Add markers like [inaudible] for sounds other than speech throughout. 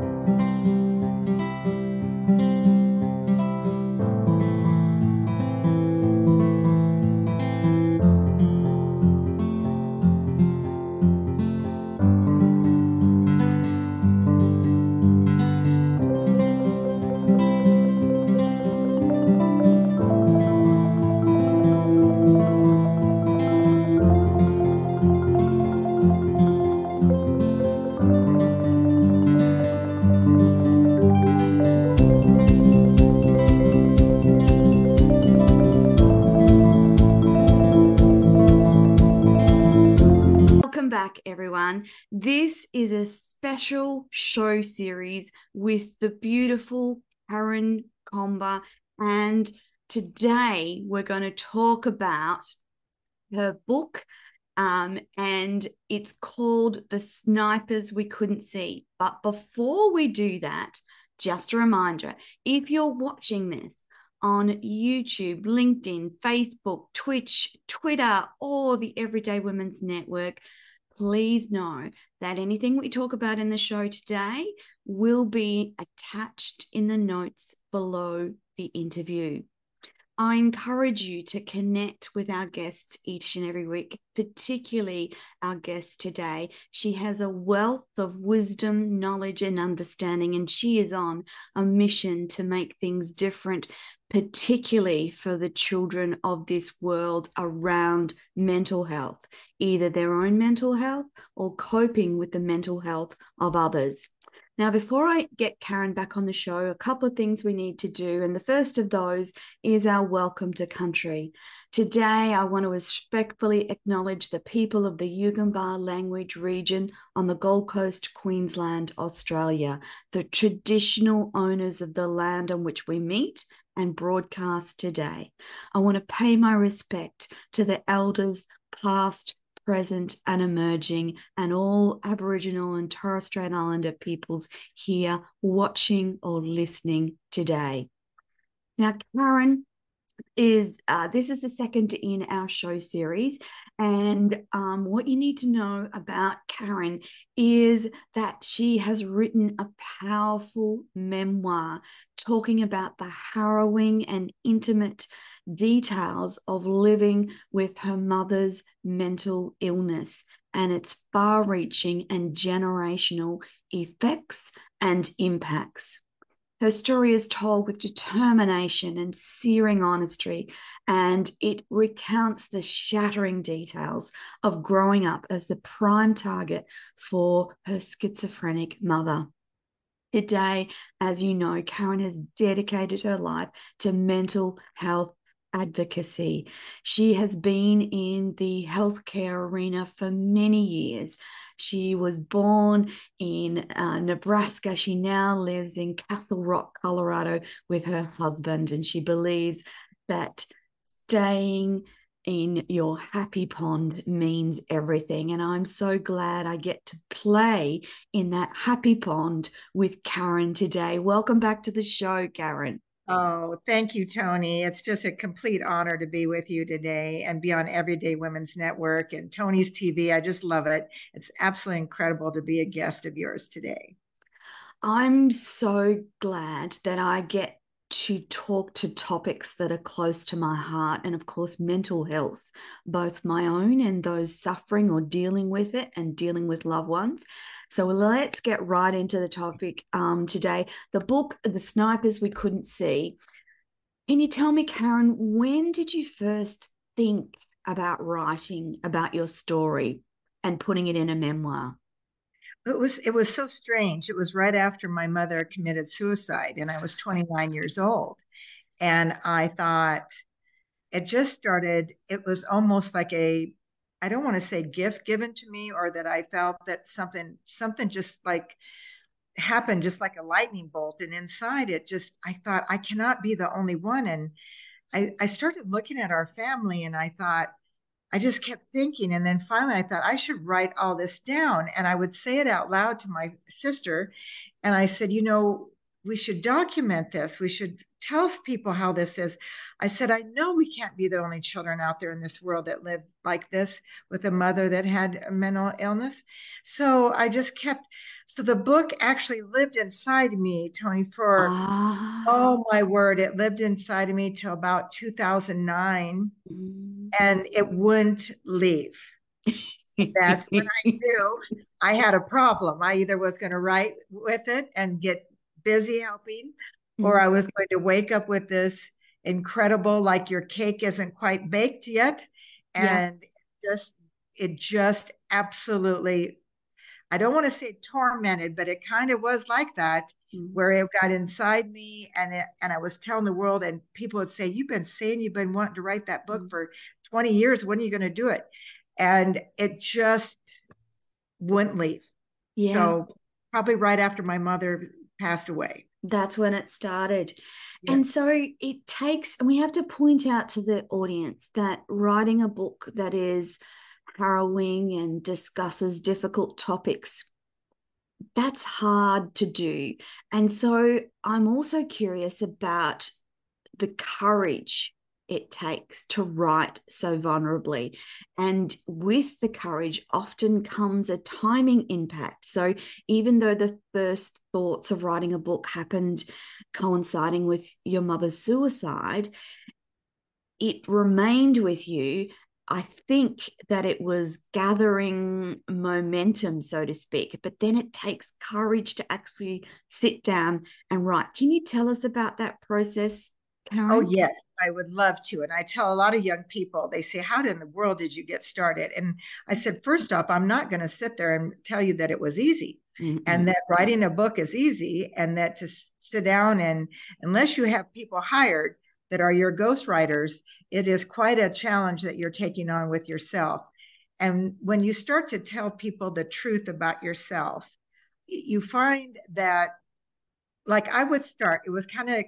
everyone. Show series with the beautiful Karen Comba. And today we're going to talk about her book. Um, and it's called The Snipers We Couldn't See. But before we do that, just a reminder if you're watching this on YouTube, LinkedIn, Facebook, Twitch, Twitter, or the Everyday Women's Network, please know that anything we talk about in the show today will be attached in the notes below the interview. I encourage you to connect with our guests each and every week, particularly our guest today. She has a wealth of wisdom, knowledge, and understanding, and she is on a mission to make things different, particularly for the children of this world around mental health, either their own mental health or coping with the mental health of others. Now, before I get Karen back on the show, a couple of things we need to do. And the first of those is our welcome to country. Today, I want to respectfully acknowledge the people of the Yugambeh language region on the Gold Coast, Queensland, Australia, the traditional owners of the land on which we meet and broadcast today. I want to pay my respect to the elders, past, present, and emerging, and all Aboriginal and Torres Strait Islander peoples here watching or listening today. Now, Karen is uh, this is the second in our show series. And um, what you need to know about Karen is that she has written a powerful memoir talking about the harrowing and intimate details of living with her mother's mental illness and its far reaching and generational effects and impacts. Her story is told with determination and searing honesty, and it recounts the shattering details of growing up as the prime target for her schizophrenic mother. Today, as you know, Karen has dedicated her life to mental health advocacy. She has been in the healthcare arena for many years. She was born in uh, Nebraska. She now lives in Castle Rock, Colorado, with her husband, and she believes that staying in your happy pond means everything. And I'm so glad I get to play in that happy pond with Karen today. Welcome back to the show, Karen. Oh, thank you, Tony. It's just a complete honor to be with you today and be on Everyday Women's Network and Tony's TV. I just love it. It's absolutely incredible to be a guest of yours today. I'm so glad that I get to talk to topics that are close to my heart and of course mental health both my own and those suffering or dealing with it and dealing with loved ones so let's get right into the topic um, today. The book, The Snipers We Couldn't See. Can you tell me, Karen, when did you first think about writing about your story and putting it in a memoir? It was it was so strange. It was right after my mother committed suicide, and I was 29 years old. And I thought it just started, it was almost like a I don't want to say gift given to me or that I felt that something something just like happened just like a lightning bolt and inside it just I thought I cannot be the only one and I, I started looking at our family and I thought I just kept thinking and then finally I thought I should write all this down and I would say it out loud to my sister and I said you know we should document this. We should tell people how this is. I said, I know we can't be the only children out there in this world that live like this with a mother that had a mental illness. So I just kept, so the book actually lived inside me, Tony, for, ah. oh my word, it lived inside of me till about 2009 mm-hmm. and it wouldn't leave. That's when I [laughs] knew I had a problem. I either was going to write with it and get busy helping, mm-hmm. or I was going to wake up with this incredible, like your cake isn't quite baked yet. And yeah. just, it just absolutely, I don't want to say tormented, but it kind of was like that. Mm-hmm. Where it got inside me, and it, and I was telling the world, and people would say, "You've been saying you've been wanting to write that book mm-hmm. for 20 years. When are you going to do it?" And it just wouldn't leave. Yeah. So probably right after my mother passed away. That's when it started. Yeah. And so it takes, and we have to point out to the audience that writing a book that is harrowing and discusses difficult topics, that's hard to do. And so I'm also curious about the courage it takes to write so vulnerably. And with the courage often comes a timing impact. So even though the first thoughts of writing a book happened coinciding with your mother's suicide, it remained with you. I think that it was gathering momentum, so to speak, but then it takes courage to actually sit down and write. Can you tell us about that process? Karen? Oh, yes, I would love to. And I tell a lot of young people, they say, How in the world did you get started? And I said, First off, I'm not going to sit there and tell you that it was easy mm-hmm. and that writing a book is easy and that to sit down and unless you have people hired that are your ghostwriters, it is quite a challenge that you're taking on with yourself. And when you start to tell people the truth about yourself, you find that like I would start, it was kind of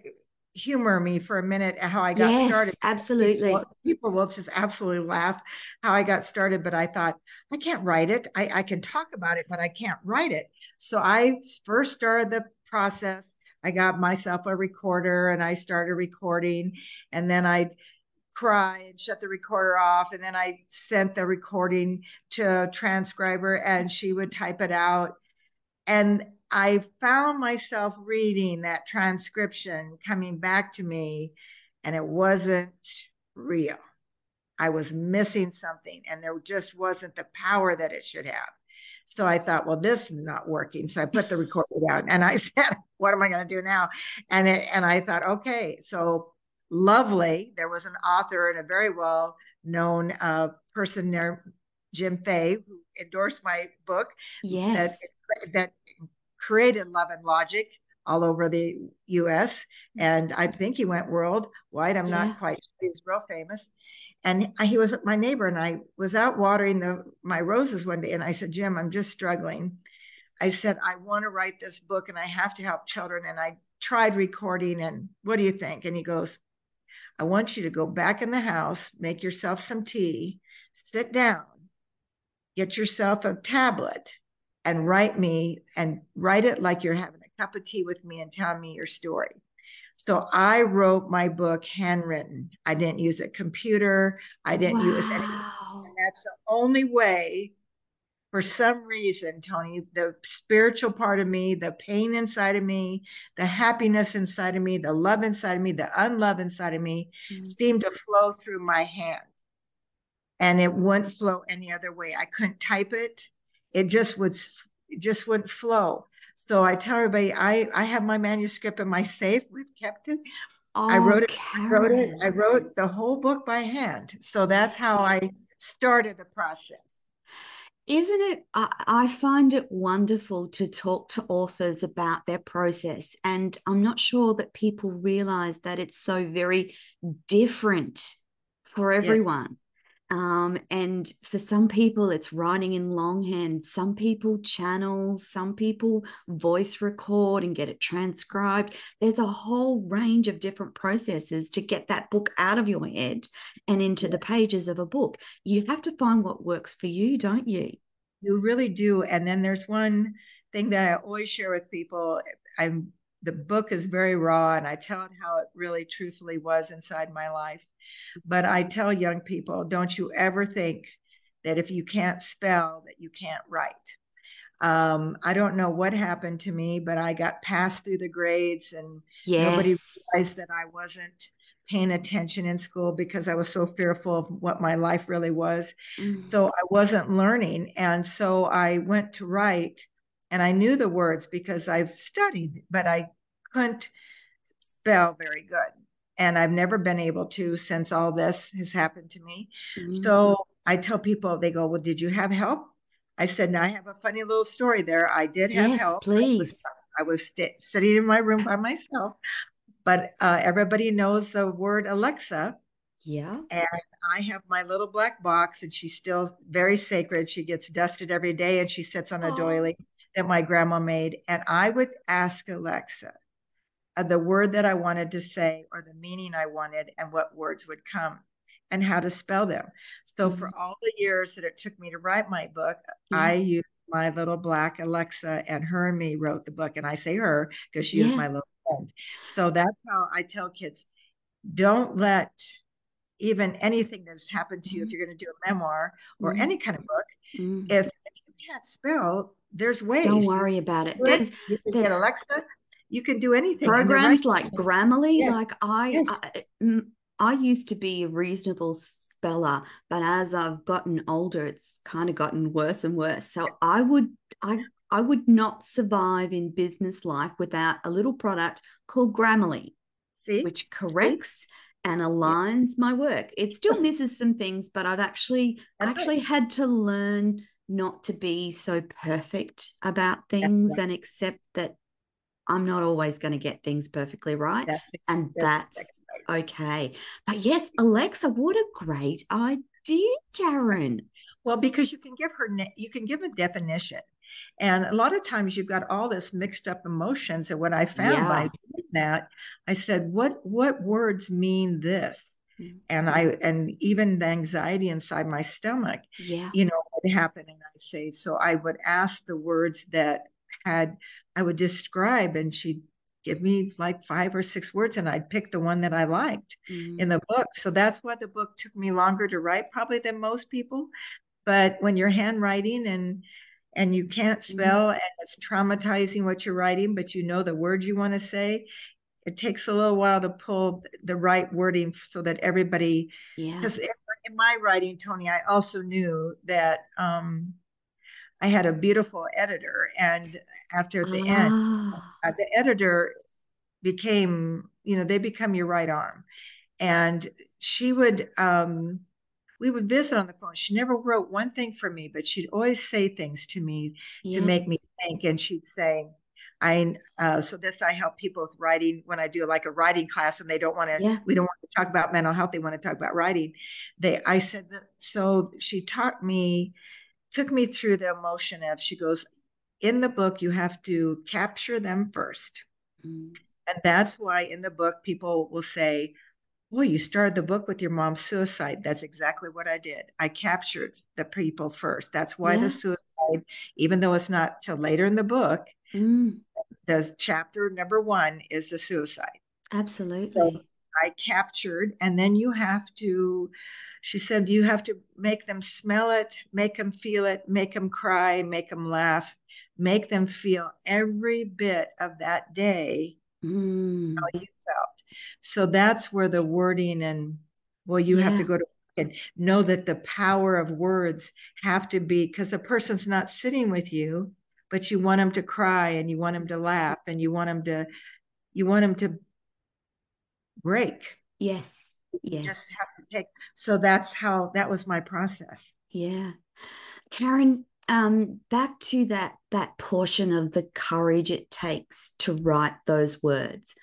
humor me for a minute how I got yes, started. Absolutely. People, people, will just absolutely laugh how I got started, but I thought, I can't write it. I, I can talk about it, but I can't write it. So I first started the process. I got myself a recorder and I started recording. And then I'd cry and shut the recorder off. And then I sent the recording to a transcriber and she would type it out. And I found myself reading that transcription coming back to me, and it wasn't real. I was missing something, and there just wasn't the power that it should have. So I thought, well, this is not working. So I put the recorder [laughs] down and I [laughs] said, what am I going to do now? And it, and I thought, okay, so lovely. There was an author and a very well known uh, person there, Jim Fay, who endorsed my book. Yes. That, that created Love and Logic all over the US. Mm-hmm. And I think he went worldwide. I'm yeah. not quite sure. He's real famous. And he was my neighbor, and I was out watering the my roses one day, and I said, Jim, I'm just struggling. I said, I want to write this book and I have to help children. And I tried recording, and what do you think? And he goes, I want you to go back in the house, make yourself some tea, sit down, get yourself a tablet, and write me and write it like you're having a cup of tea with me and tell me your story. So I wrote my book handwritten. I didn't use a computer. I didn't wow. use any. And that's the only way, for some reason, Tony, the spiritual part of me, the pain inside of me, the happiness inside of me, the love inside of me, the unlove inside of me mm-hmm. seemed to flow through my hand. And it wouldn't flow any other way. I couldn't type it it just would it just wouldn't flow. So I tell everybody, I I have my manuscript in my safe. We've kept it. Oh, I wrote it. Karen. I wrote it. I wrote the whole book by hand. So that's how I started the process. Isn't it? I, I find it wonderful to talk to authors about their process. And I'm not sure that people realize that it's so very different for everyone. Um, and for some people, it's writing in longhand. Some people channel, some people voice record and get it transcribed. There's a whole range of different processes to get that book out of your head and into the pages of a book. You have to find what works for you, don't you? You really do. And then there's one thing that I always share with people. I'm the book is very raw and I tell it how it really truthfully was inside my life. But I tell young people, don't you ever think that if you can't spell that you can't write. Um, I don't know what happened to me, but I got passed through the grades and yes. nobody realized that I wasn't paying attention in school because I was so fearful of what my life really was. Mm-hmm. So I wasn't learning. And so I went to write and I knew the words because I've studied, but I couldn't spell very good. And I've never been able to since all this has happened to me. Mm-hmm. So I tell people, they go, Well, did you have help? I said, "Now I have a funny little story there. I did have yes, help. Please. I was, I was st- sitting in my room by myself, but uh, everybody knows the word Alexa. Yeah. And I have my little black box, and she's still very sacred. She gets dusted every day, and she sits on a oh. doily that my grandma made. And I would ask Alexa uh, the word that I wanted to say or the meaning I wanted, and what words would come and how to spell them. So mm-hmm. for all the years that it took me to write my book, mm-hmm. I used my little black Alexa, and her and me wrote the book. And I say her because she yeah. is my little friend. So that's how I tell kids don't let even anything that's happened to you, mm-hmm. if you're going to do a memoir or mm-hmm. any kind of book, mm-hmm. if, if, you can't spell, there's ways. Don't worry about it. You can get Alexa. You can do anything. Programs like Grammarly, yes. like I, yes. I I used to be a reasonable speller, but as I've gotten older, it's kind of gotten worse and worse. So I would I I would not survive in business life without a little product called Grammarly, See? which corrects and aligns yeah. my work. It still misses some things, but I've actually actually had to learn not to be so perfect about things and accept that I'm not always going to get things perfectly right. That's, and that's, that's okay. But yes, Alexa, what a great idea, Karen. Well, because you can give her you can give a definition. And a lot of times you've got all this mixed up emotions. And what I found yeah. by that, I said, what what words mean this? Mm-hmm. And I and even the anxiety inside my stomach, yeah, you know, happen. And I say, so I would ask the words that had I would describe, and she'd give me like five or six words and I'd pick the one that I liked mm-hmm. in the book. So that's why the book took me longer to write probably than most people. But when you're handwriting and and you can't mm-hmm. spell mm-hmm. and it's traumatizing what you're writing, but you know the words you want to say, it takes a little while to pull the right wording so that everybody because yeah. In my writing, Tony, I also knew that um I had a beautiful editor, and after the end, ah. uh, the editor became, you know, they become your right arm, and she would. Um, we would visit on the phone. She never wrote one thing for me, but she'd always say things to me yes. to make me think. And she'd say, I uh, so this I help people with writing when I do like a writing class and they don't want to yeah. we don't want to talk about mental health they want to talk about writing they I said that so she taught me took me through the emotion of she goes in the book you have to capture them 1st mm-hmm. and that's why in the book people will say well you started the book with your mom's suicide that's exactly what i did i captured the people first that's why yeah. the suicide even though it's not till later in the book mm. the chapter number one is the suicide absolutely so i captured and then you have to she said, You have to make them smell it, make them feel it, make them cry, make them laugh, make them feel every bit of that day mm. how you felt. So that's where the wording and, well, you yeah. have to go to and know that the power of words have to be because the person's not sitting with you, but you want them to cry and you want them to laugh and you want them to, you want them to break. Yes. Yes. just have to take. So that's how that was my process. Yeah. Karen, um, back to that that portion of the courage it takes to write those words.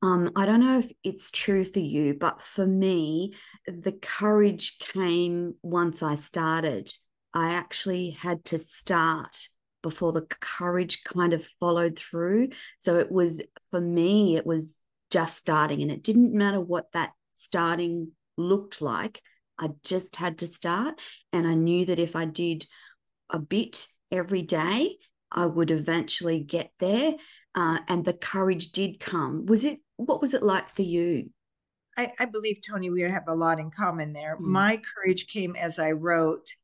Um, I don't know if it's true for you, but for me, the courage came once I started. I actually had to start before the courage kind of followed through. So it was for me, it was just starting, and it didn't matter what that starting looked like. I just had to start. And I knew that if I did a bit every day, I would eventually get there. uh, and the courage did come. Was it what was it like for you? I, I believe Tony, we have a lot in common there. Mm. My courage came as I wrote.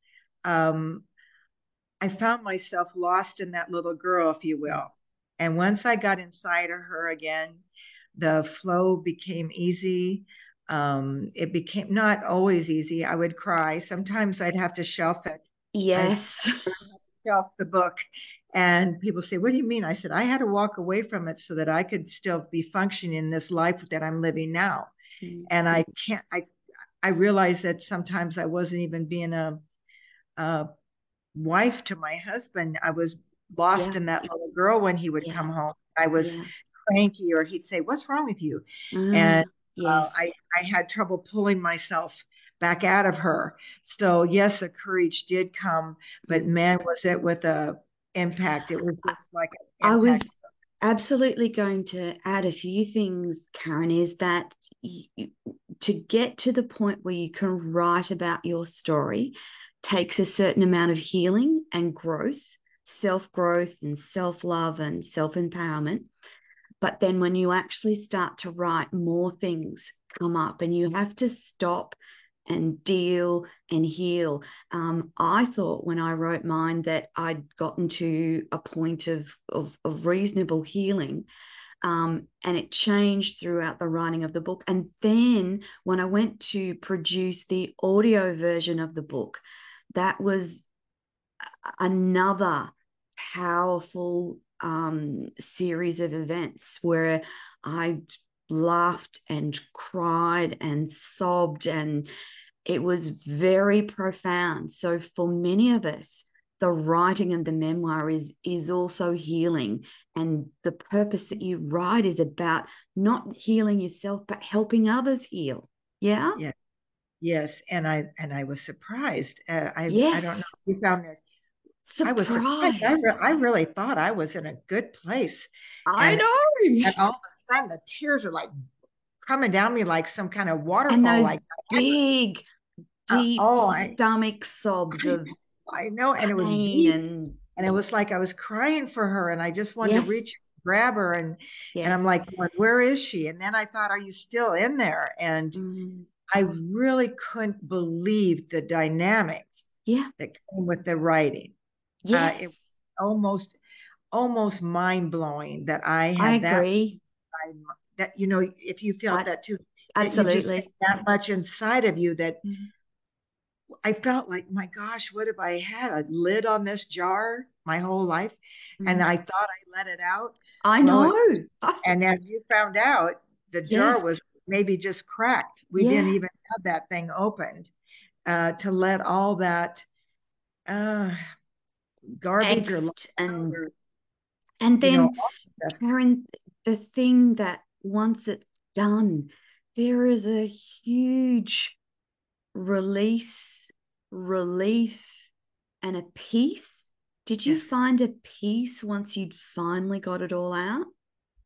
Um, I found myself lost in that little girl, if you will. And once I got inside of her again, the flow became easy. Um, it became not always easy. I would cry. Sometimes I'd have to shelf it. Yes. [laughs] Shelf the book. And people say, What do you mean? I said, I had to walk away from it so that I could still be functioning in this life that I'm living now mm-hmm. and I can't. I I realized that sometimes I wasn't even being a, a wife to my husband. I was lost yeah. in that little girl when he would yeah. come home. I was yeah. cranky, or he'd say, "What's wrong with you?" Mm, and yes. uh, I I had trouble pulling myself back out of her. So yes, the courage did come, but mm. man, was it with a impact. It was just like I was absolutely going to add a few things, Karen, is that you, to get to the point where you can write about your story takes a certain amount of healing and growth, self growth and self love and self empowerment. But then when you actually start to write, more things come up and you have to stop and deal and heal. Um, I thought when I wrote mine that I'd gotten to a point of, of, of reasonable healing. Um, and it changed throughout the writing of the book. And then when I went to produce the audio version of the book, that was another powerful um, series of events where I laughed and cried and sobbed and it was very profound. So for many of us the writing of the memoir is is also healing and the purpose that you write is about not healing yourself but helping others heal. Yeah? Yeah yes and i and i was surprised uh, i yes. i don't know if you found this Surprise. I was surprised. I, re- I, really thought I was in a good place. I and, know. And all of a sudden, the tears are like coming down me like some kind of waterfall. And those like big, uh, deep uh, oh, stomach I, sobs of I know, and it was deep, and and it was like I was crying for her, and I just wanted yes. to reach grab her and yes. and I'm like, where is she? And then I thought, are you still in there? And mm-hmm. I really couldn't believe the dynamics yeah. that came with the writing. Yes. Uh, it almost almost mind blowing that I had I agree. That, that you know, if you felt I, that too, absolutely that, that, much inside of you that mm-hmm. I felt like, my gosh, what if I had a lid on this jar my whole life, mm-hmm. and I thought I let it out. I know. [laughs] and then you found out the jar yes. was maybe just cracked. We yeah. didn't even have that thing opened uh, to let all that uh, garbage or and and then know, Karen, the thing that once it's done, there is a huge release, relief, and a peace. Did you yes. find a peace once you'd finally got it all out?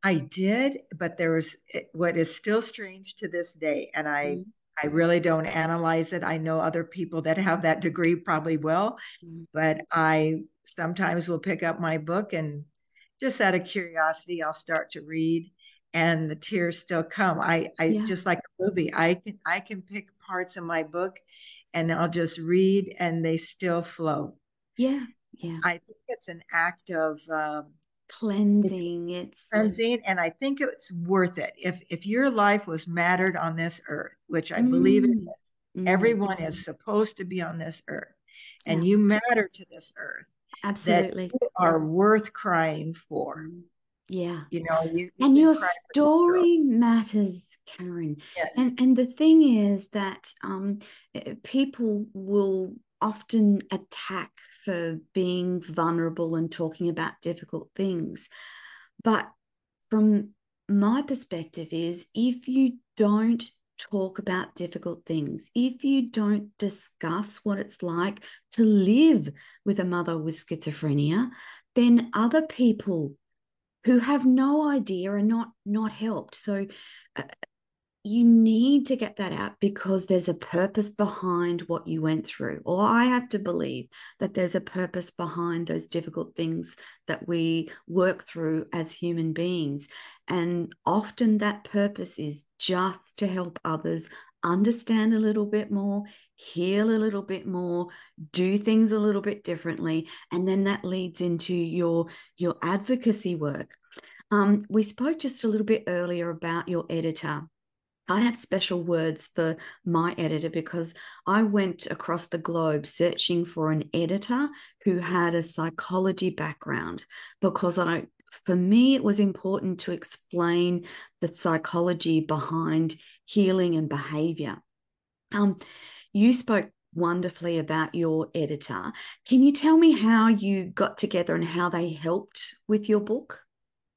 I did, but there was what is still strange to this day, and I mm-hmm. I really don't analyze it. I know other people that have that degree probably will, mm-hmm. but I sometimes will pick up my book and just out of curiosity, I'll start to read and the tears still come. I, I yeah. just like a movie. I can I can pick parts of my book and I'll just read and they still flow. Yeah. Yeah. I think it's an act of um, cleansing. It's cleansing. And I think it's worth it. If if your life was mattered on this earth, which I mm. believe it is, mm. everyone is supposed to be on this earth. And yeah. you matter to this earth. Absolutely. are worth crying for. Mm. Yeah. You know, you, and your story matters, Karen. Yes. And and the thing is that um, eh, people will often attack for being vulnerable and talking about difficult things. But from my perspective is if you don't talk about difficult things, if you don't discuss what it's like to live with a mother with schizophrenia, then other people who have no idea are not not helped. So uh, you need to get that out because there's a purpose behind what you went through. Or I have to believe that there's a purpose behind those difficult things that we work through as human beings. And often that purpose is just to help others understand a little bit more, heal a little bit more, do things a little bit differently. And then that leads into your, your advocacy work. Um, we spoke just a little bit earlier about your editor I have special words for my editor because I went across the globe searching for an editor who had a psychology background because I for me it was important to explain the psychology behind healing and behavior. Um, you spoke wonderfully about your editor. Can you tell me how you got together and how they helped with your book?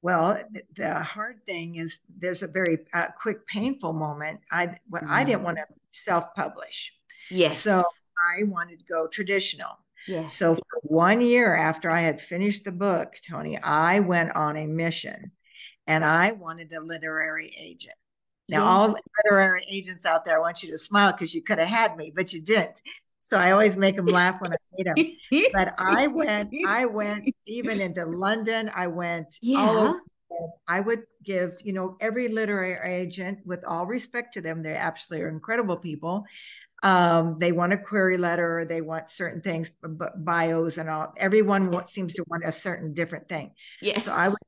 Well, the hard thing is there's a very uh, quick, painful moment. I when mm. I didn't want to self-publish. Yes. So I wanted to go traditional. Yes. So for one year after I had finished the book, Tony, I went on a mission, and I wanted a literary agent. Now, all literary agents out there, I want you to smile because you could have had me, but you didn't. So I always make them laugh when I [laughs] meet them. but I went, I went even [laughs] into London. I went yeah. all over. I would give, you know, every literary agent, with all respect to them, they absolutely are incredible people. Um, they want a query letter, they want certain things, bios and all. Everyone yes. seems to want a certain different thing. Yes. So I would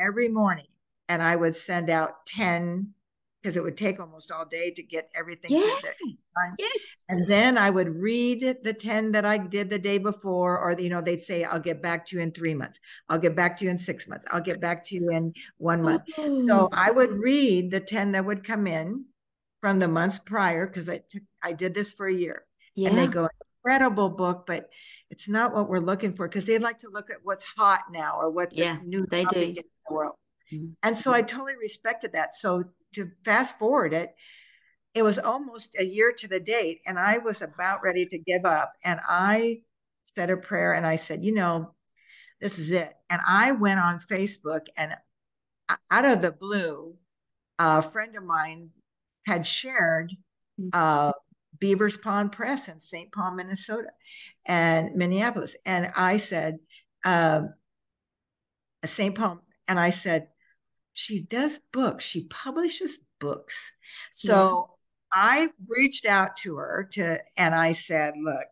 every morning and I would send out 10 because it would take almost all day to get everything yeah. done. Yes. And then I would read the 10 that I did the day before, or, you know, they'd say, I'll get back to you in three months. I'll get back to you in six months. I'll get back to you in one month. Oh. So I would read the 10 that would come in from the months prior because I took, I did this for a year. Yeah. And they go, incredible book, but it's not what we're looking for because they'd like to look at what's hot now or what yeah, the new they do. in the world. Mm-hmm. And so I totally respected that. So to fast forward it, it was almost a year to the date, and I was about ready to give up. And I said a prayer and I said, you know, this is it. And I went on Facebook, and out of the blue, a friend of mine had shared mm-hmm. uh, Beavers Pond Press in St. Paul, Minnesota, and Minneapolis. And I said, uh, St. Paul, and I said, she does books. She publishes books. So yeah. I reached out to her to, and I said, look,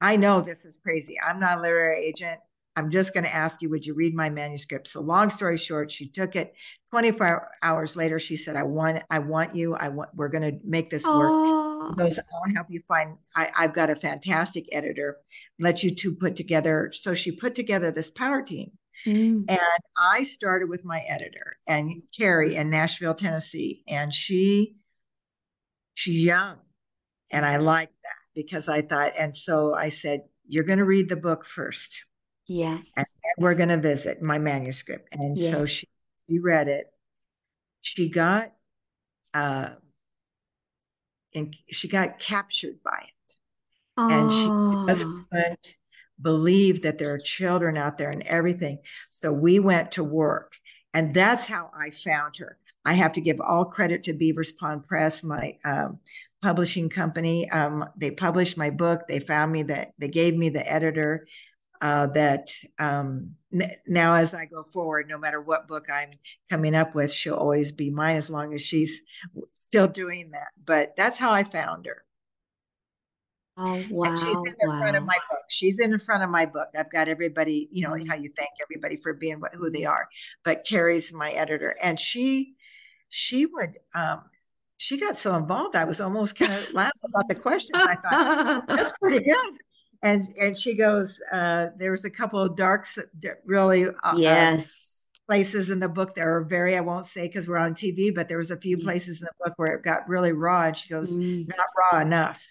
I know this is crazy. I'm not a literary agent. I'm just going to ask you, would you read my manuscript? So long story short, she took it 24 hours later. She said, I want, I want you. I want, we're going to make this work. Goes, I want to help you find, I, I've got a fantastic editor. Let you two put together. So she put together this power team. Mm. And I started with my editor and Carrie in Nashville, Tennessee. And she, she's young. And I liked that because I thought, and so I said, You're going to read the book first. Yeah. And we're going to visit my manuscript. And yes. so she, she read it. She got, uh, and she got captured by it. And she just couldn't believe that there are children out there and everything. So we went to work. And that's how I found her. I have to give all credit to Beavers Pond Press, my um, publishing company. Um, they published my book. They found me that they gave me the editor. Uh, that um, n- now, as I go forward, no matter what book I'm coming up with, she'll always be mine as long as she's still doing that. But that's how I found her. Oh wow! And she's in the wow. front of my book. She's in the front of my book. I've got everybody, you know, how you thank everybody for being who they are. But Carrie's my editor, and she, she would, um, she got so involved. I was almost kind of laughing about the question. I thought that's pretty [laughs] good. And and she goes, uh, there was a couple of darks, that really, uh, uh, yes. places in the book that are very I won't say because we're on TV, but there was a few mm. places in the book where it got really raw. And she goes, mm. not raw enough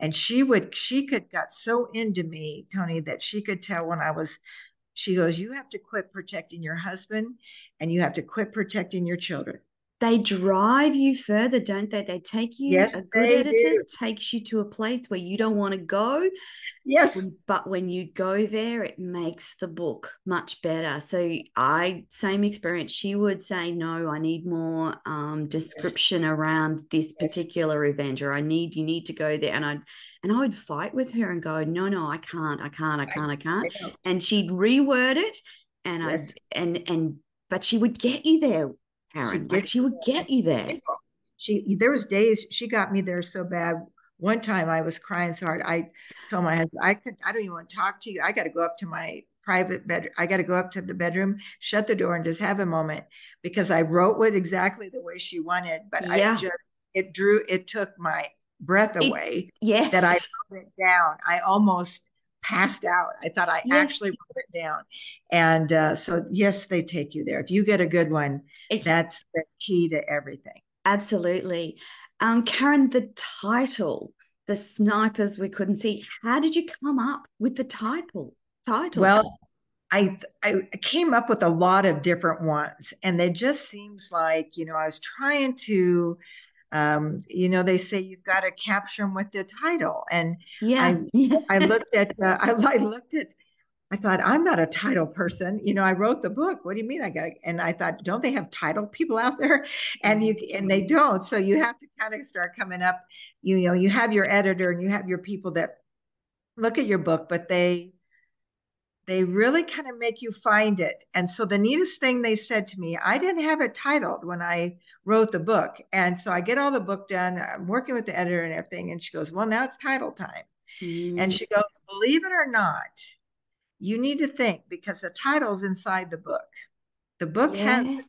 and she would she could got so into me tony that she could tell when i was she goes you have to quit protecting your husband and you have to quit protecting your children they drive you further, don't they? They take you, yes, a good editor do. takes you to a place where you don't want to go. Yes. But when you go there, it makes the book much better. So I, same experience, she would say, no, I need more um, description yes. around this particular yes. event, or I need, you need to go there. And I'd, and I would fight with her and go, no, no, I can't, I can't, I can't, I can't. I and she'd reword it and yes. I, and, and, but she would get you there Karen. She like she would get you there. She there was days she got me there so bad. One time I was crying so hard. I told my husband, I could I don't even want to talk to you. I got to go up to my private bed. I got to go up to the bedroom, shut the door, and just have a moment because I wrote with exactly the way she wanted, but yeah. I just it drew it took my breath away. It, yes. That I wrote it down. I almost passed out. I thought I yes. actually wrote it down. And uh, so, yes, they take you there. If you get a good one, it, that's the key to everything. Absolutely. Um, Karen, the title, The Snipers We Couldn't See, how did you come up with the title? Title. Well, I, I came up with a lot of different ones, and it just seems like, you know, I was trying to um, you know, they say you've got to capture them with the title. And yeah, I, I [laughs] looked at, uh, I, I, looked at, I thought, I'm not a title person. You know, I wrote the book. What do you mean? I got, and I thought, don't they have title people out there? And you, and they don't. So you have to kind of start coming up, you know, you have your editor and you have your people that look at your book, but they, they really kind of make you find it. And so the neatest thing they said to me, I didn't have it titled when I wrote the book. And so I get all the book done. I'm working with the editor and everything. And she goes, Well, now it's title time. Mm. And she goes, Believe it or not, you need to think because the title's inside the book. The book yes. has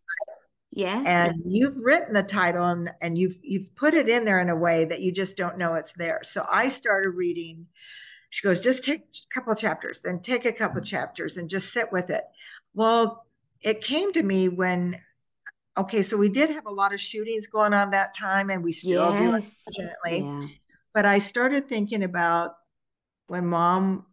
Yes. And you've written the title and, and you've you've put it in there in a way that you just don't know it's there. So I started reading. She goes, just take a couple chapters, then take a couple chapters and just sit with it. Well, it came to me when okay, so we did have a lot of shootings going on that time, and we still yes. do, unfortunately. Yeah. But I started thinking about when mom,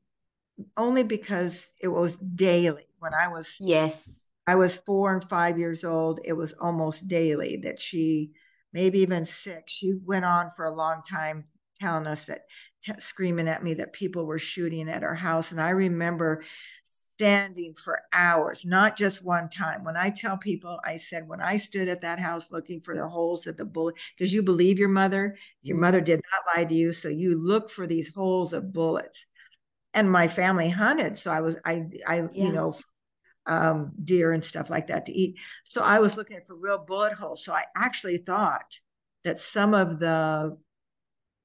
only because it was daily. When I was yes, I was four and five years old. It was almost daily that she, maybe even six. She went on for a long time telling us that t- screaming at me that people were shooting at our house. And I remember standing for hours, not just one time. When I tell people, I said, when I stood at that house looking for the holes that the bullet, because you believe your mother, your mother did not lie to you. So you look for these holes of bullets. And my family hunted. So I was, I, I, yeah. you know, um, deer and stuff like that to eat. So I was looking for real bullet holes. So I actually thought that some of the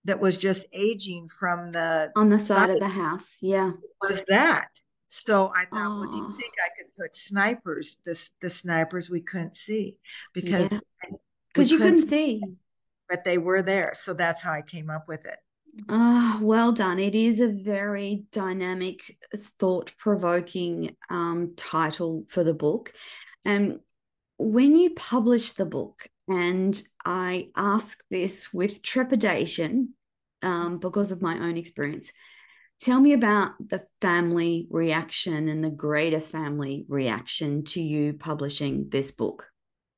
that was just aging from the on the side, side of the house. Yeah. Was that. So I thought, oh. well, do you think I could put snipers, the, the snipers we couldn't see? Because because yeah. you couldn't see. But they were there. So that's how I came up with it. Ah, oh, well done. It is a very dynamic, thought provoking um, title for the book. And when you publish the book, and I ask this with trepidation um, because of my own experience. Tell me about the family reaction and the greater family reaction to you publishing this book.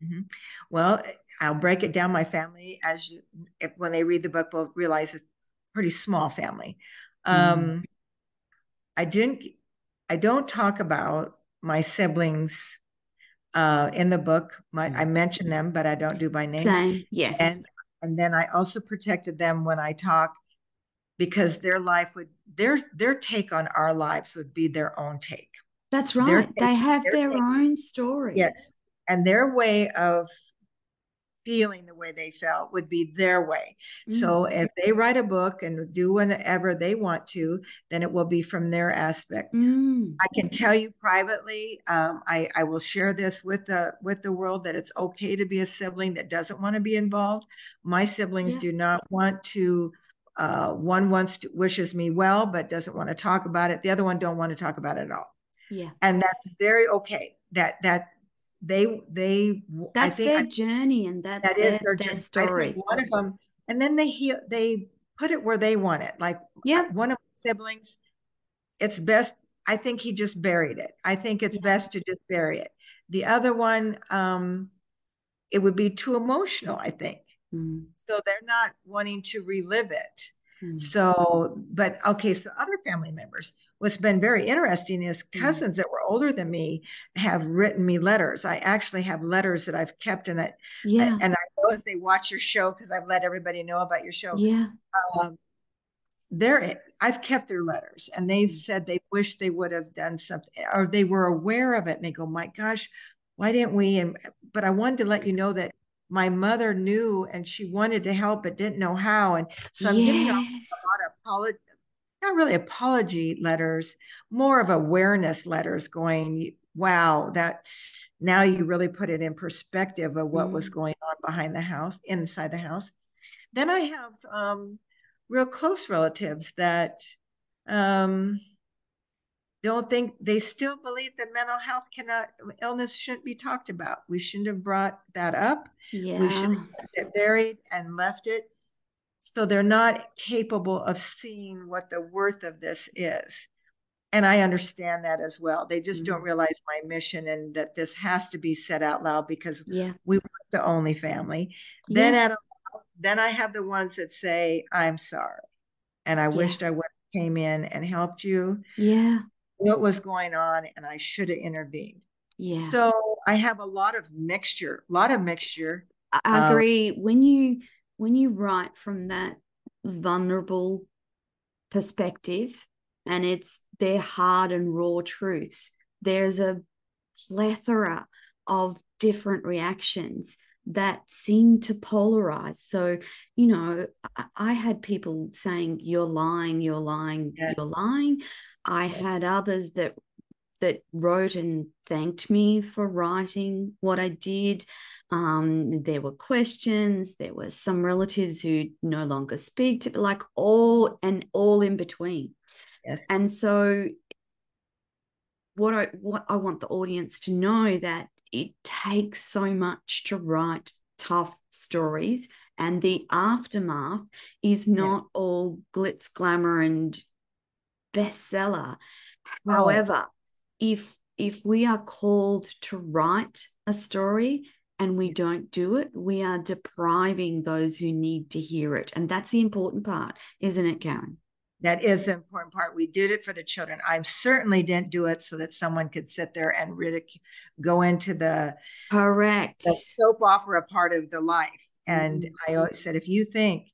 Mm-hmm. Well, I'll break it down. My family, as you, if, when they read the book, will realize it's a pretty small family. Um, mm. I didn't, I don't talk about my siblings uh, in the book. My, I mm. mention them, but I don't do by name. Same. Yes. And and then I also protected them when I talk because their life would their their take on our lives would be their own take. That's right. Take, they have their, their own story. Yes. And their way of feeling the way they felt would be their way. Mm. So if they write a book and do whatever they want to, then it will be from their aspect. Mm. I can tell you privately, um, I, I will share this with the with the world that it's okay to be a sibling that doesn't want to be involved. My siblings yeah. do not want to. Uh, one wants to wishes me well, but doesn't want to talk about it. The other one don't want to talk about it at all. Yeah, and that's very okay. That that they they that's their I, journey and that's that their, is their, their story. one of them, and then they heal. They put it where they want it. Like yeah, one of my siblings, it's best. I think he just buried it. I think it's yeah. best to just bury it. The other one, um, it would be too emotional, I think. Mm. So they're not wanting to relive it. Mm. So, but okay, so other family members, what's been very interesting is Mm. cousins that were older than me have written me letters. I actually have letters that I've kept in it. Yeah. And I know as they watch your show, because I've let everybody know about your show, Yeah. um, they're I've kept their letters and they've Mm. said they wish they would have done something or they were aware of it and they go, my gosh, why didn't we? And but I wanted to let you know that my mother knew and she wanted to help but didn't know how. And so I'm getting a lot of apology, not really apology letters, more of awareness letters going, wow, that now you really put it in perspective of what was Mm. going on behind the house, inside the house. Then I have um, real close relatives that um, don't think they still believe that mental health cannot illness shouldn't be talked about. We shouldn't have brought that up. Yeah. We should have it buried and left it. So they're not capable of seeing what the worth of this is. And I understand that as well. They just don't Mm. realize my mission and that this has to be said out loud because Yeah. we were the only family. Then Yeah. at then I have the ones that say, I'm sorry. And I Yeah. wished I would have came in and helped you. Yeah. What was going on, and I should have intervened. Yeah. So I have a lot of mixture, a lot of mixture. I- I Um, agree. When you when you write from that vulnerable perspective and it's their hard and raw truths, there's a plethora of different reactions that seem to polarize. So, you know, I, I had people saying, You're lying, you're lying, Yes. you're lying. I had others that that wrote and thanked me for writing what I did. Um, there were questions. There were some relatives who no longer speak to, like all and all in between. Yes. And so, what I what I want the audience to know that it takes so much to write tough stories, and the aftermath is Yeah. not all glitz, glamour, and bestseller. However, if if we are called to write a story and we don't do it, we are depriving those who need to hear it. And that's the important part, isn't it, Karen? That is the important part. We did it for the children. I certainly didn't do it so that someone could sit there and ridicule, go into the, Correct. the soap opera part of the life. And Mhm. I always said, if you think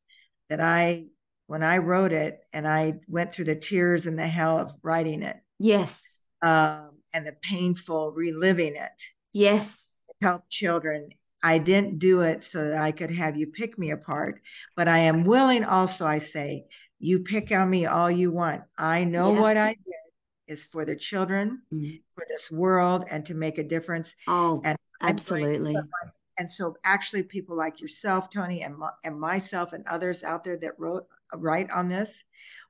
that I, when I wrote it and I went through the tears and the hell of writing it, Yes. um, and the painful reliving it, Yes. help children. I didn't do it so that I could have you pick me apart, but I am willing also, I say, you pick on me all you want. I know Yeah. what I did is for the children, Mhm. for this world, and to make a difference. Oh, And I'm going to absolutely. and so, actually, people like yourself, Tony, and my, and myself, and others out there that wrote write on this,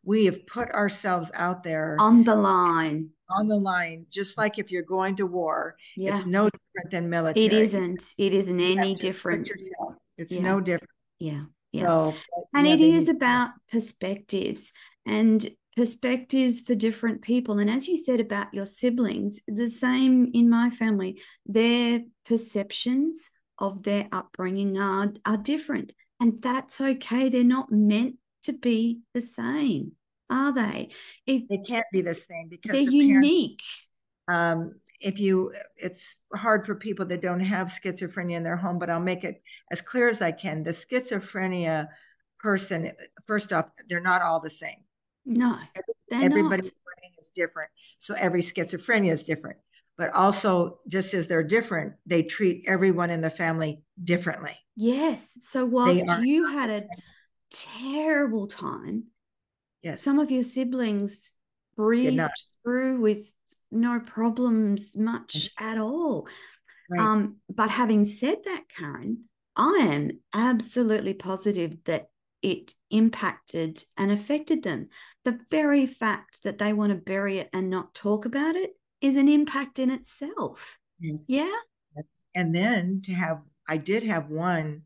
we have put ourselves out there On the line. on the line. Just like if you're going to war, Yeah. it's no different than military. It isn't. It isn't You any different. yourself- It's Yeah. no different. Yeah. Yeah. So, And it is about perspectives and perspectives for different people. And as you said about your siblings, the same in my family, their perceptions of their upbringing are, are different. And that's okay. They're not meant to be the same, are they? It, they can't be the same because they're the parents, unique. um, if you, it's hard for people that don't have schizophrenia in their home, but I'll make it as clear as I can. The schizophrenia person, first off, they're not all the same. No, Everybody's not. brain is different. So every schizophrenia is different. But also, just as they're different, they treat everyone in the family differently. Yes. So whilst you had a. terrible time, Yes. some of your siblings breezed through with no problems much at all. Right. Um, but having said that, Karen, I am absolutely positive that it impacted and affected them. The very fact that they want to bury it and not talk about it is an impact in itself. Yes. Yeah. and then to have i did have one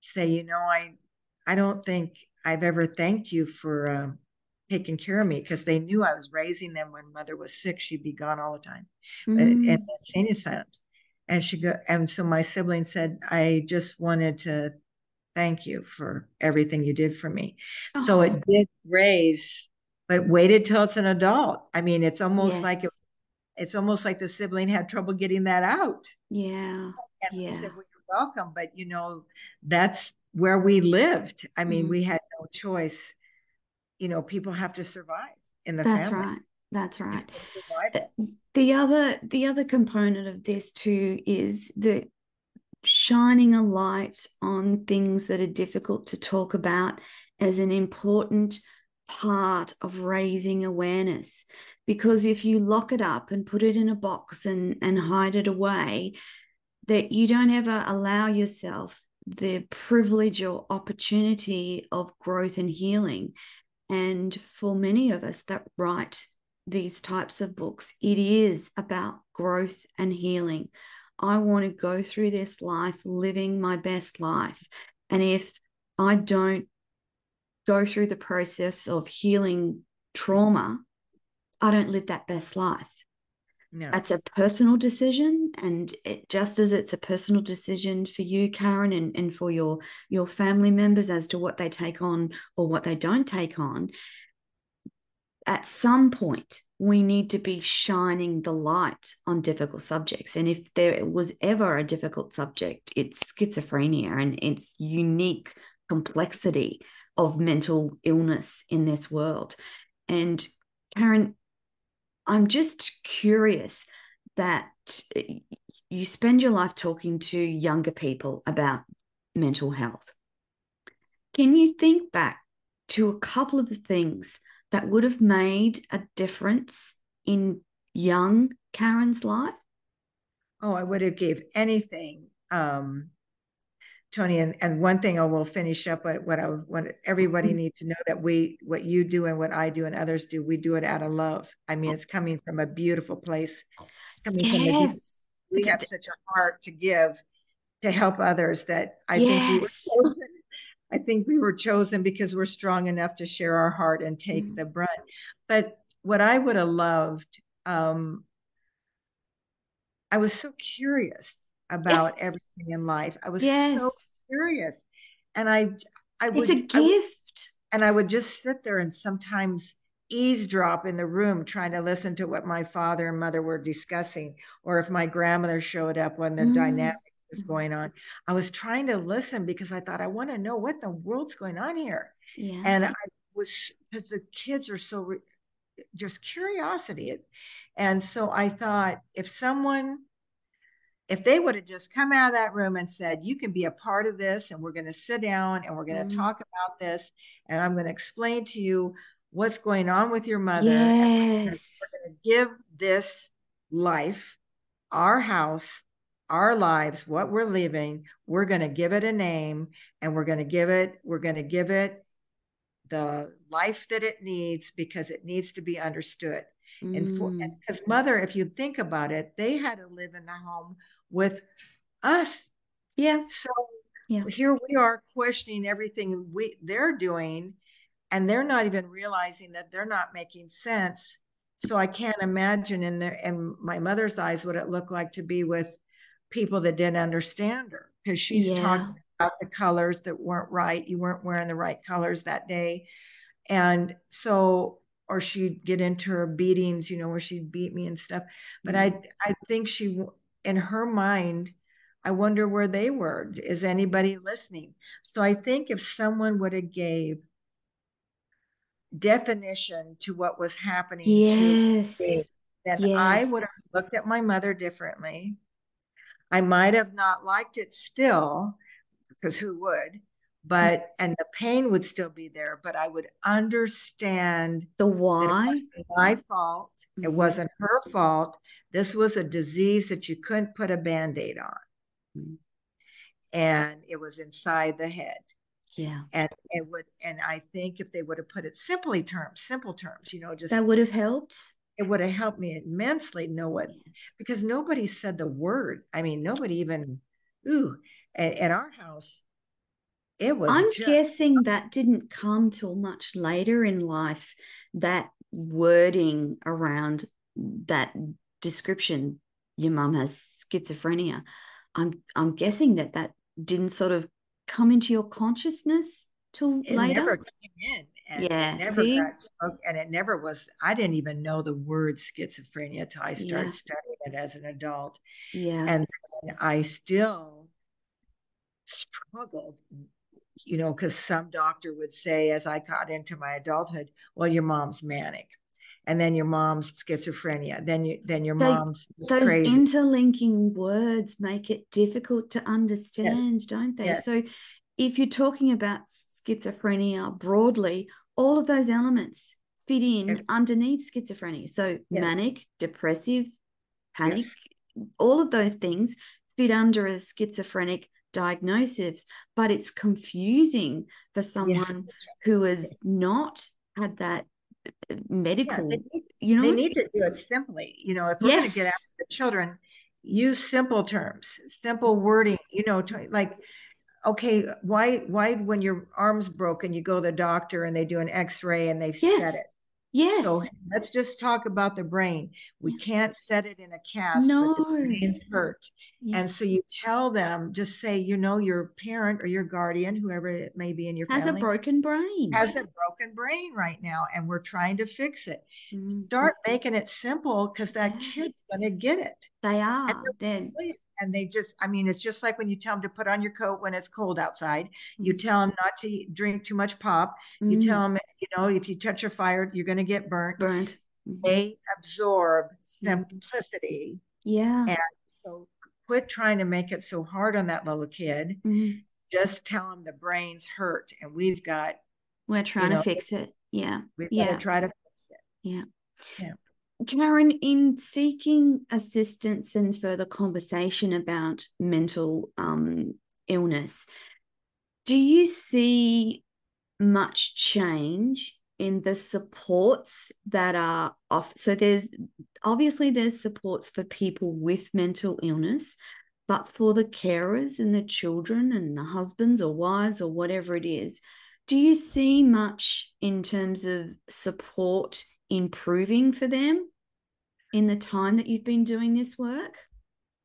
say you know i i don't think i've ever thanked you for um, taking care of me because they knew i was raising them when mother was sick she'd be gone all the time and, Mm, and asylums And she go, and so my sibling said, I just wanted to thank you for everything you did for me. Oh. So it did raise, but waited till it's an adult. I mean, it's almost yes. like it, it's almost like the sibling had trouble getting that out. Yeah. And yeah. Said, well, you're welcome. But you know, that's where we lived. I mean, mm-hmm. we had no choice. You know, people have to survive in the that's family. right. That's right. The other the other component of this too is that shining a light on things that are difficult to talk about as an important part of raising awareness because if you lock it up and put it in a box and and hide it away that you don't ever allow yourself the privilege or opportunity of growth and healing and for many of us that write these types of books it is about growth and healing I want to go through this life living my best life. And if I don't go through the process of healing trauma, I don't live that best life. No. That's a personal decision. And it, just as it's a personal decision for you, Karen, and, and for your, your family members as to what they take on or what they don't take on, at some point, we need to be shining the light on difficult subjects. And if there was ever a difficult subject, it's schizophrenia and its unique complexity of mental illness in this world. And Karen, I'm just curious that you spend your life talking to younger people about mental health. Can you think back to a couple of the things that would have made a difference in young Karen's life? Oh, I would have gave anything, um, Tony. And, and one thing I will finish up with what I what everybody mm-hmm. needs to know that we what you do and what I do and others do, we do it out of love. I mean, it's coming from a beautiful place. It's coming yes. from a we have such a heart to give to help others that I yes. think we were chosen I think we were chosen because we're strong enough to share our heart and take mm. the brunt. But what I would have loved, um, I was so curious about yes. everything in life. I was yes. so curious, and I, I would. It's a gift. Would, and I would just sit there and sometimes eavesdrop in the room trying to listen to what my father and mother were discussing or if my grandmother showed up when the mm. dynamic was mm-hmm. going on. I was trying to listen because I thought I want to know what the world's going on here. Yeah. And I was because the kids are so re- just curiosity. And so I thought if someone if they would have just come out of that room and said, You can be a part of this, and we're going to sit down and we're going to mm. talk about this, and I'm going to explain to you what's going on with your mother. Yes. We're going to give this life, our house, our lives, what we're living, we're going to give it a name and we're going to give it, we're going to give it the life that it needs because it needs to be understood. Mm. And for because mother, if you think about it, they had to live in the home with us. Yeah. So yeah. here we are questioning everything we they're doing, and they're not even realizing that they're not making sense. So I can't imagine in their in my mother's eyes what it looked like to be with people that didn't understand her because she's yeah. talking about the colors that weren't right. You weren't wearing the right colors that day. And so, or she'd get into her beatings, you know, where she'd beat me and stuff. But mm-hmm. I, I think she, in her mind, I wonder where they were. Is anybody listening? So I think if someone would have gave definition to what was happening yes. to me, then yes. I would have looked at my mother differently. I might have not liked it still, because who would? But and the pain would still be there, but I would understand the why. my fault. Mm-hmm. It wasn't her fault. This was a disease that you couldn't put a band-aid on. Mm-hmm. And it was inside the head. Yeah. And it would, and I think if they would have put it simply terms, simple terms, you know, just that would have helped it would have helped me immensely know what because nobody said the word i mean nobody even ooh at, at our house it was i'm just, guessing that didn't come till much later in life that wording around that description your mum has schizophrenia. I'm I'm guessing that that didn't sort of come into your consciousness till it later. never came in. And yeah, it never see? got and it never was. I didn't even know the word schizophrenia till I started Yeah. studying it as an adult, Yeah, and I still struggled. You know, because some doctor would say, as I got into my adulthood, "Well, your mom's manic." And then your mom's schizophrenia. Then you, then your They- mom's those crazy. interlinking words make it difficult to understand, don't they? Yes. So, if you're talking about schizophrenia broadly, all of those elements fit in Yes. underneath schizophrenia. So, Yes. manic, depressive, panic, Yes. all of those things fit under a schizophrenic diagnosis, but it's confusing for someone who has not had that uh, Yeah, medical, they need you know? They need to do it simply. You know, if we're going to get Yes. after the children, use simple terms, simple wording. You know, to, like, okay, why, why when your arm's broken, you go to the doctor and they do an X-ray and they've Yes. set it. Yes. So let's just talk about the brain. We can't set it in a cast, but no. the brain's hurt. Yeah. And so you tell them, just say, you know, your parent or your guardian, whoever it may be in your family, has family, a broken brain. has a broken brain right now, and we're trying to fix it Mm. start making it simple because that Yeah. kid's gonna get it. They are. They're, And they just, I mean, it's just like when you tell them to put on your coat when it's cold outside. You Mm. tell them not to drink too much pop. You mm, tell them, you know, if you touch a fire, you're gonna get burnt. burnt. Mhm. They absorb simplicity. Yeah. And so quit trying to make it so hard on that little kid. Mm. Just tell them the brain's hurt and we've got, We're trying know, to fix it. Yeah. we've Yeah. got to try to fix it. Yeah. Yeah. Karen, in seeking assistance and further conversation about mental um, illness, do you see much change in the supports that are off? So there's obviously there's supports for people with mental illness, but for the carers and the children and the husbands or wives or whatever it is, do you see much in terms of support improving for them in the time that you've been doing this work?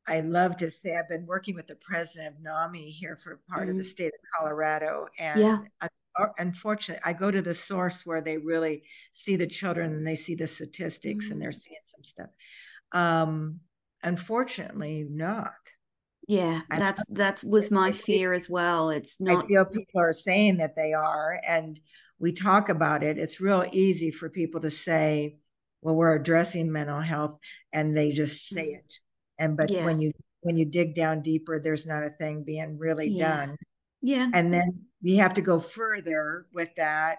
I love to say I've been working with the president of NAMI here for part of the Mhm. state of Colorado. And Yeah. I, uh, unfortunately, I go to the source where they really see the children and they see the statistics and they're Mm. seeing some stuff. Um, unfortunately, not. Yeah, I- that's that's was my fear as well. It's not. I feel people are saying that they are, and we talk about it. It's real easy for people to say, well, we're addressing mental health, and they just say Mm. it. And but Yeah. when you when you dig down deeper, there's not a thing being really Yeah. done. yeah. And then you have to go further with that.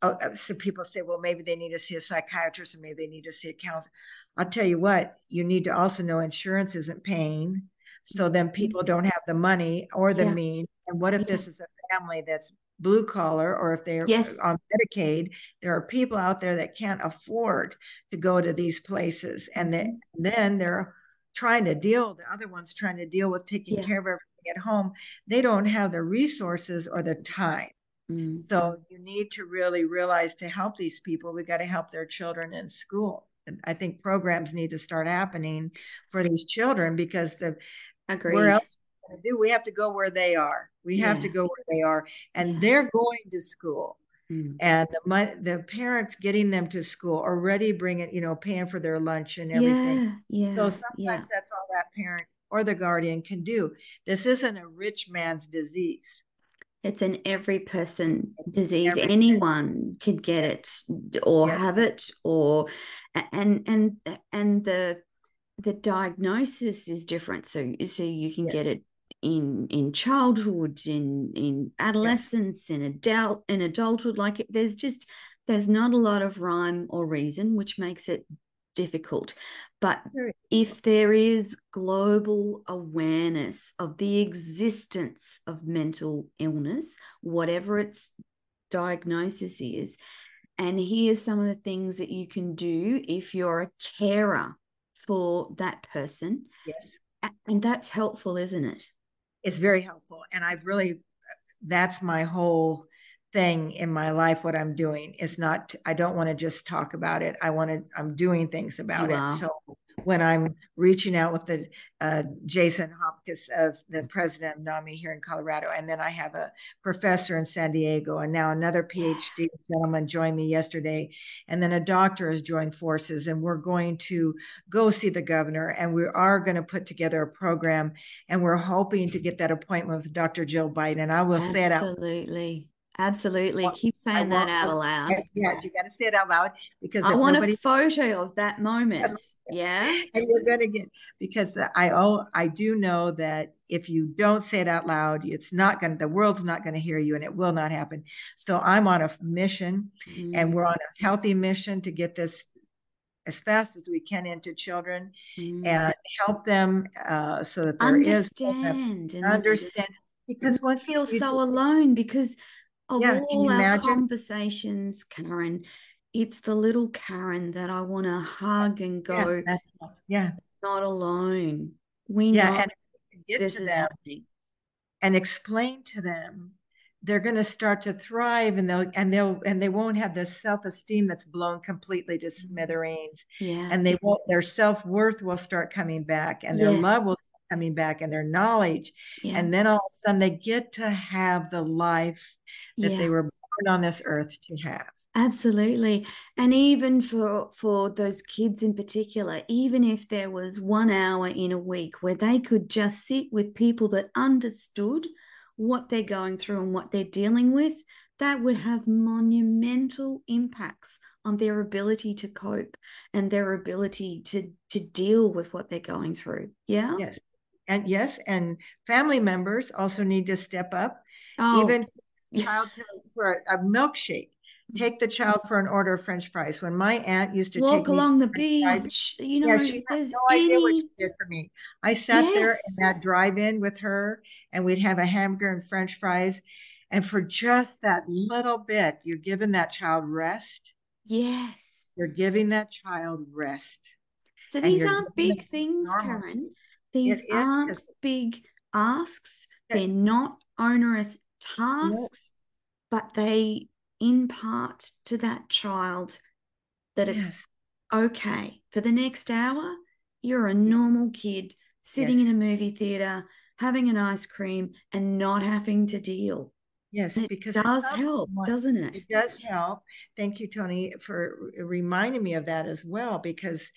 Oh, uh, so people say, well, maybe they need to see a psychiatrist or maybe they need to see a counselor. I'll tell you what, you need to also know insurance isn't paying. So then people don't have the money or the Yeah. means. And what if Yeah. this is a family that's blue collar or if they're Yes. on Medicaid, there are people out there that can't afford to go to these places. And then, then they're trying to deal, the other one's trying to deal with taking Yeah. care of everything at home. They don't have the resources or the time. Mm. So you need to really realize to help these people, we got to help their children in school. And I think programs need to start happening for these children because the Agreed. where else are we gonna do? We have to go where they are. We have to go where they are, and Yeah. they're going to school. Mm. And the mon- the parents getting them to school already bringing, you know, paying for their lunch and everything. Yeah, yeah, So sometimes that's all that parent or the guardian can do. This isn't a rich man's disease. It's an every person disease. every person. Anyone could get it or Yes. have it, or and and and the the diagnosis is different. So so you can get it in in childhood, in in adolescence, in adult in adulthood. Like it, there's just there's not a lot of rhyme or reason, which makes it difficult. But if there is global awareness of the existence of mental illness, whatever its diagnosis is, and here's some of the things that you can do if you're a carer for that person. Yes. And that's helpful, isn't it? It's very helpful. And i've really that's my whole thing in my life what i'm doing is not i don't want to just talk about it. I want to i'm doing things about You it. Are. so when I'm reaching out with the uh, Jason Hopkins of the president of NAMI here in Colorado. And then I have a professor in San Diego and now another PhD gentleman joined me yesterday. And then a doctor has joined forces and we're going to go see the governor and we are going to put together a program and we're hoping to get that appointment with Dr. Jill Biden. And I will Absolutely. say it out. Absolutely. Absolutely. Keep saying that out aloud. Yeah, you got to say it out loud because I want nobody, a photo of that moment. Yeah. And you're going to get, because I, oh, I do know that if you don't say it out loud, it's not going to, the world's not going to hear you and it will not happen. So I'm on a mission mm. and we're on a healthy mission to get this as fast as we can into children mm. and help them uh, so that there understand is understand because one feels so alone because of yeah, all our imagine? conversations, Karen, it's the little Karen that I want to hug and go, yeah, not, yeah. not alone. We yeah, know and get this to is them happening. And explain to them they're going to start to thrive and they'll and they'll and they won't have this self-esteem that's blown completely to mm-hmm. smithereens yeah and they won't their self-worth will start coming back and their yes. love will coming back and their knowledge yeah. and then all of a sudden they get to have the life that yeah. they were born on this earth to have absolutely and even for for those kids in particular even if there was one hour in a week where they could just sit with people that understood what they're going through and what they're dealing with that would have monumental impacts on their ability to cope and their ability to to deal with what they're going through yeah yes and yes, and family members also need to step up. Oh. Even child for a, a milkshake take the child for an order of French fries. When my aunt used to walk along the beach, fries, you know, yeah, she had no any... idea what she did for me. I sat yes. there in that drive-in with her, and we'd have a hamburger and French fries. And for just that little bit, you're giving that child rest. Yes, you're giving that child rest. So these aren't big things, Karen. These aren't big asks. They're not onerous tasks, but they impart to that child that yes. it's okay for the next hour. You're a normal kid sitting yes. in a movie theater, having an ice cream, and not having to deal. Yes, because it does help, doesn't it? It does help. Thank you, Tony, for reminding me of that as well, because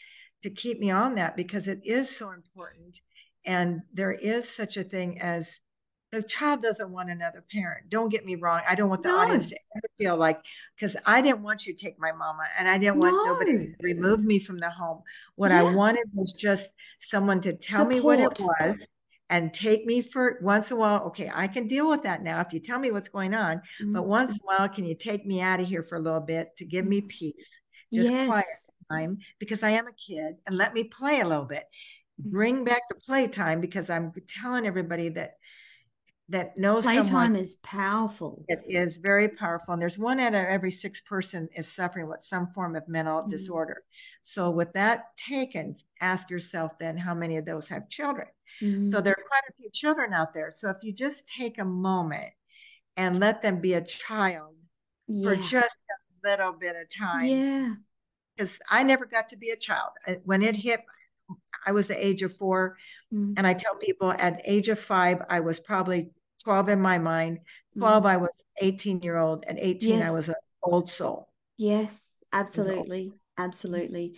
to keep me on that because it is so important. And there is such a thing as the child doesn't want another parent. Don't get me wrong. I don't want the no. audience to ever feel like because I didn't want you to take my mama and I didn't want no. nobody to remove me from the home. What yeah. I wanted was just someone to tell Support. me what it was and take me for once in a while. Okay, I can deal with that now if you tell me what's going on. Mm-hmm. But once in a while, can you take me out of here for a little bit to give me mm-hmm. peace? Just yes. quiet time because I am a kid and let me play a little bit. Bring back the playtime because I'm telling everybody that that knows playtime is powerful. It is very powerful, and there's one out of every six person is suffering with some form of mental mm-hmm. disorder. So, with that taken, ask yourself then how many of those have children. Mm-hmm. So there are quite a few children out there. So if you just take a moment and let them be a child yeah. for just a little bit of time, yeah, because I never got to be a child. When it hit, I was the age of 4 mm-hmm. And I tell people at age of five, I was probably 12 in my mind. 12, mm-hmm. I was 18 year old. and 18, yes. I was an old soul. Yes, absolutely. Absolutely.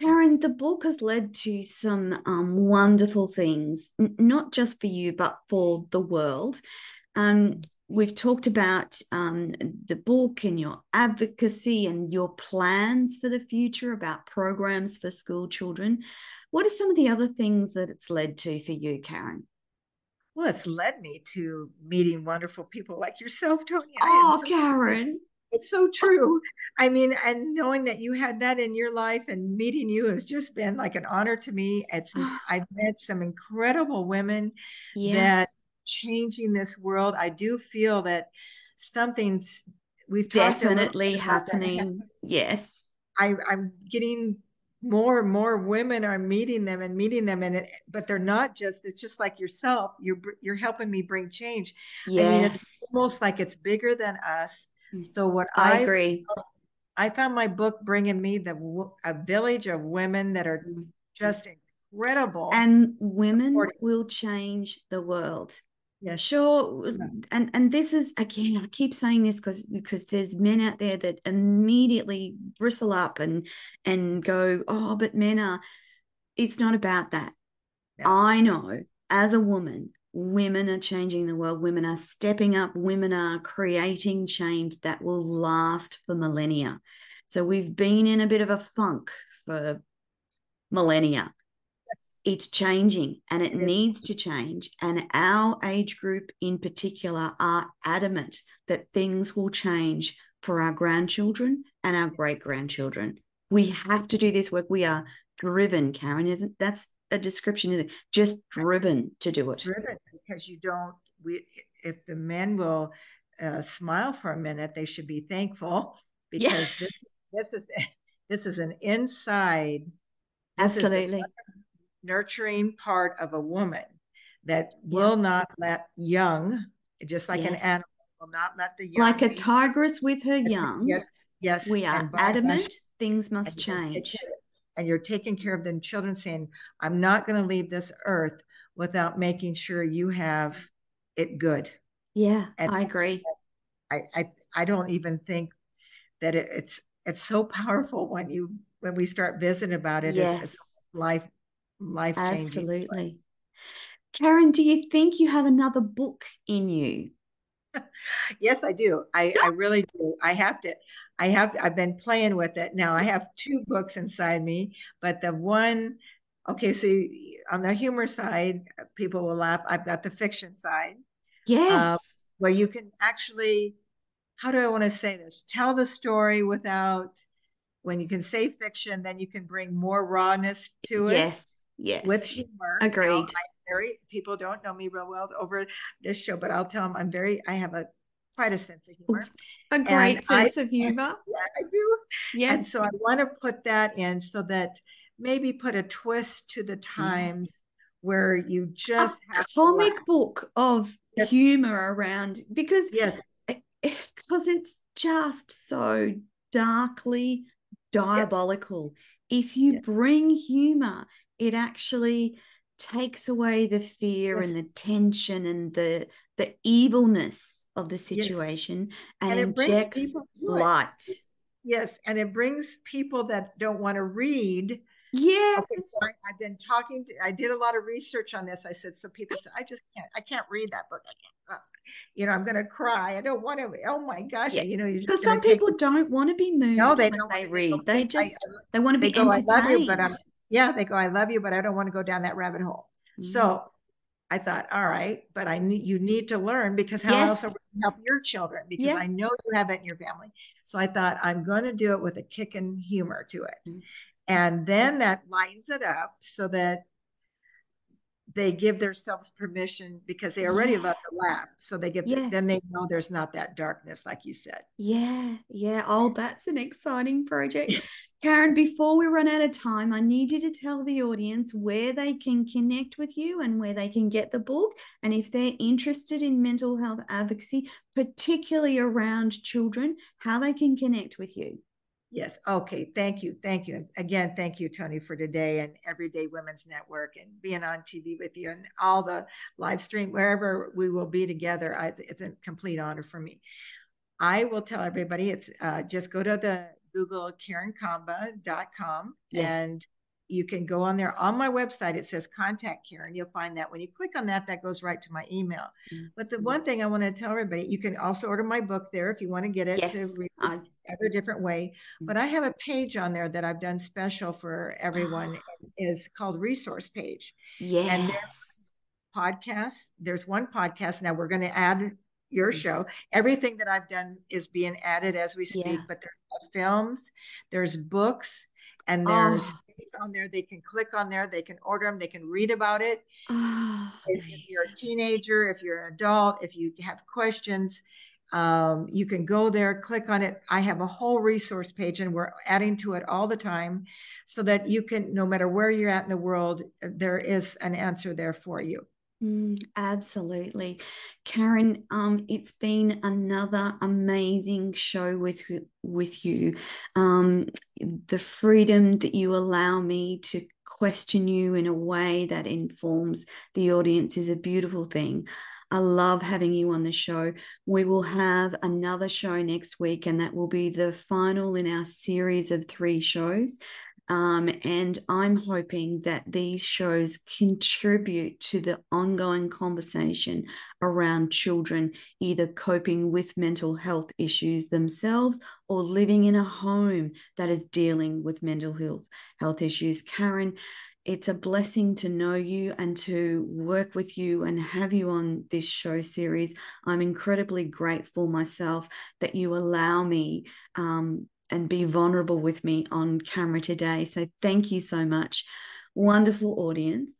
Karen, the book has led to some um, wonderful things, n- not just for you, but for the world. Um, we've talked about um, the book and your advocacy and your plans for the future about programs for school children. What are some of the other things that it's led to for you, Karen? Well, it's led me to meeting wonderful people like yourself, Tony. Oh, so Karen. It's so true. I mean, and knowing that you had that in your life and meeting you has just been like an honor to me. It's [sighs] I've met some incredible women yeah. that changing this world. I do feel that something's we've definitely happening. Yes. I, I'm getting more and more women are meeting them and meeting them and it, but they're not just it's just like yourself you're you're helping me bring change yes. i mean it's almost like it's bigger than us mm. so what i, I agree i found my book bringing me the a village of women that are mm. just incredible. And women will change the world. Yes. Sure. And and this is again, I keep saying this because because there's men out there that immediately bristle up and and go, oh, but men are it's not about that. Yeah. I know as a woman, women are changing the world, women are stepping up, women are creating change that will last for millennia. So we've been in a bit of a funk for millennia it's changing and it yes. needs to change. And our age group in particular are adamant that things will change for our grandchildren and our great grandchildren. We have to do this work. We are driven, Karen, isn't that's a description, is it? Just driven to do it. Driven because you don't, we, if the men will uh, smile for a minute, they should be thankful [laughs] because yeah. this, this is, this is an inside Absolutely nurturing part of a woman that will not let young, just like yes. an animal, will not let the young. Like a tigress with her young. Yes, yes. We are adamant gosh, things must change. And you're taking care of them children, saying, I'm not going to leave this earth without making sure you have it good. Yeah, and I agree. I, I I don't even think that it, it's it's so powerful when you when we start visiting about it. Yes. It's life life changing. Absolutely. Karen, do you think you have another book in you? [laughs] yes, I do. I, I really do. I have to. I have. I've been playing with it now. I have two books inside me, but the one. Okay, so on the humor side, people will laugh. I've got the fiction side. Yes. Uh, where you can actually, how do I want to say this? Tell the story without, when you can say fiction, then you can bring more rawness to it. Yes yes with humor agreed now, very people don't know me real well over this show but i'll tell them i'm very i have a quite a sense of humor a great and sense I, of [laughs] humor yeah i do yes and so i want to put that in so that maybe put a twist to the mm-hmm. times mm-hmm. where you just a comic book of yes. humor around because yes because it's just so darkly diabolical yes. if you yes. bring humor it actually takes away the fear yes. and the tension and the the evilness of the situation yes. and, and injects light. Yes, and it brings people that don't want to read. Yeah. Okay, so I, have been talking to. I did a lot of research on this. I said, so people say, I just can't. I can't read that book. I can't. You know, I'm going to cry. I don't want to. Oh my gosh. Yeah. You know, because some people take, don't want to be moved. No, they don't. They read. They, just I, they want to be entertained. You, but I'm yeah, they go, I love you, but I don't want to go down that rabbit hole. Mm-hmm. So I thought, all right, but I need you need to learn because how yes. else are we going to help your children? Because yeah. I know you have it in your family. So I thought I'm going to do it with a kick and humor to it. Mm-hmm. And then that lightens it up so that they give themselves permission because they already yeah. love to laugh. So they give yes. then they know there's not that darkness, like you said. Yeah, yeah. Oh, that's an exciting project. [laughs] Karen, before we run out of time, I need you to tell the audience where they can connect with you and where they can get the book. And if they're interested in mental health advocacy, particularly around children, how they can connect with you. Yes. Okay. Thank you. Thank you. Again, thank you, Tony, for today and Everyday Women's Network and being on TV with you and all the live stream, wherever we will be together. I, it's a complete honor for me. I will tell everybody it's uh, just go to the Google KarenComba.com yes. and you can go on there on my website it says contact karen you'll find that when you click on that that goes right to my email mm-hmm. but the one thing i want to tell everybody you can also order my book there if you want to get it yes. to read uh, every different way but i have a page on there that i've done special for everyone [gasps] is called resource page yeah and there's podcasts there's one podcast now we're going to add your mm-hmm. show. Everything that I've done is being added as we speak, yeah. but there's films, there's books, and there's oh on there. They can click on there. They can order them. They can read about it. Oh, if, if, you're a teenager, if you're an adult, if you have questions, um, you can go there, click on it. I have a whole resource page, and we're adding to it all the time, so that you can, no matter where you're at in the world, there is an answer there for you. Mm, absolutely. Karen, um, it's been another amazing show with with you. Um, the freedom that you allow me to question you in a way that informs the audience is a beautiful thing. I love having you on the show. We will have another show next week, and that will be the final in our series of three shows. Um, and I'm hoping that these shows contribute to the ongoing conversation around children either coping with mental health issues themselves or living in a home that is dealing with mental health health issues. Karen, it's a blessing to know you and to work with you and have you on this show series. I'm incredibly grateful myself that you allow me um, and be vulnerable with me on camera today. So thank you so much. Wonderful audience.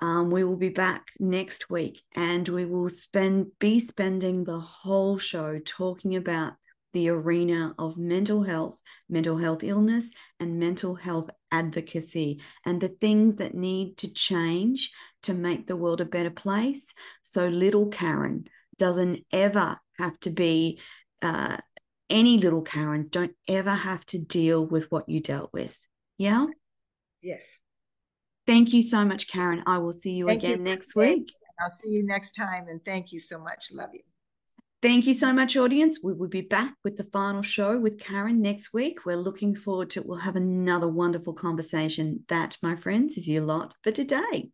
Um, we will be back next week and we will spend be spending the whole show talking about the arena of mental health, mental health illness, and mental health advocacy, and the things that need to change to make the world a better place. So little Karen doesn't ever have to be uh, any little Karens don't ever have to deal with what you dealt with. Yeah? Yes. Thank you so much, Karen. I will see you thank again you next week. I'll see you next time. And thank you so much. Love you. Thank you so much, audience. We will be back with the final show with Karen next week. We're looking forward to it. We'll have another wonderful conversation. That, my friends, is your lot for today.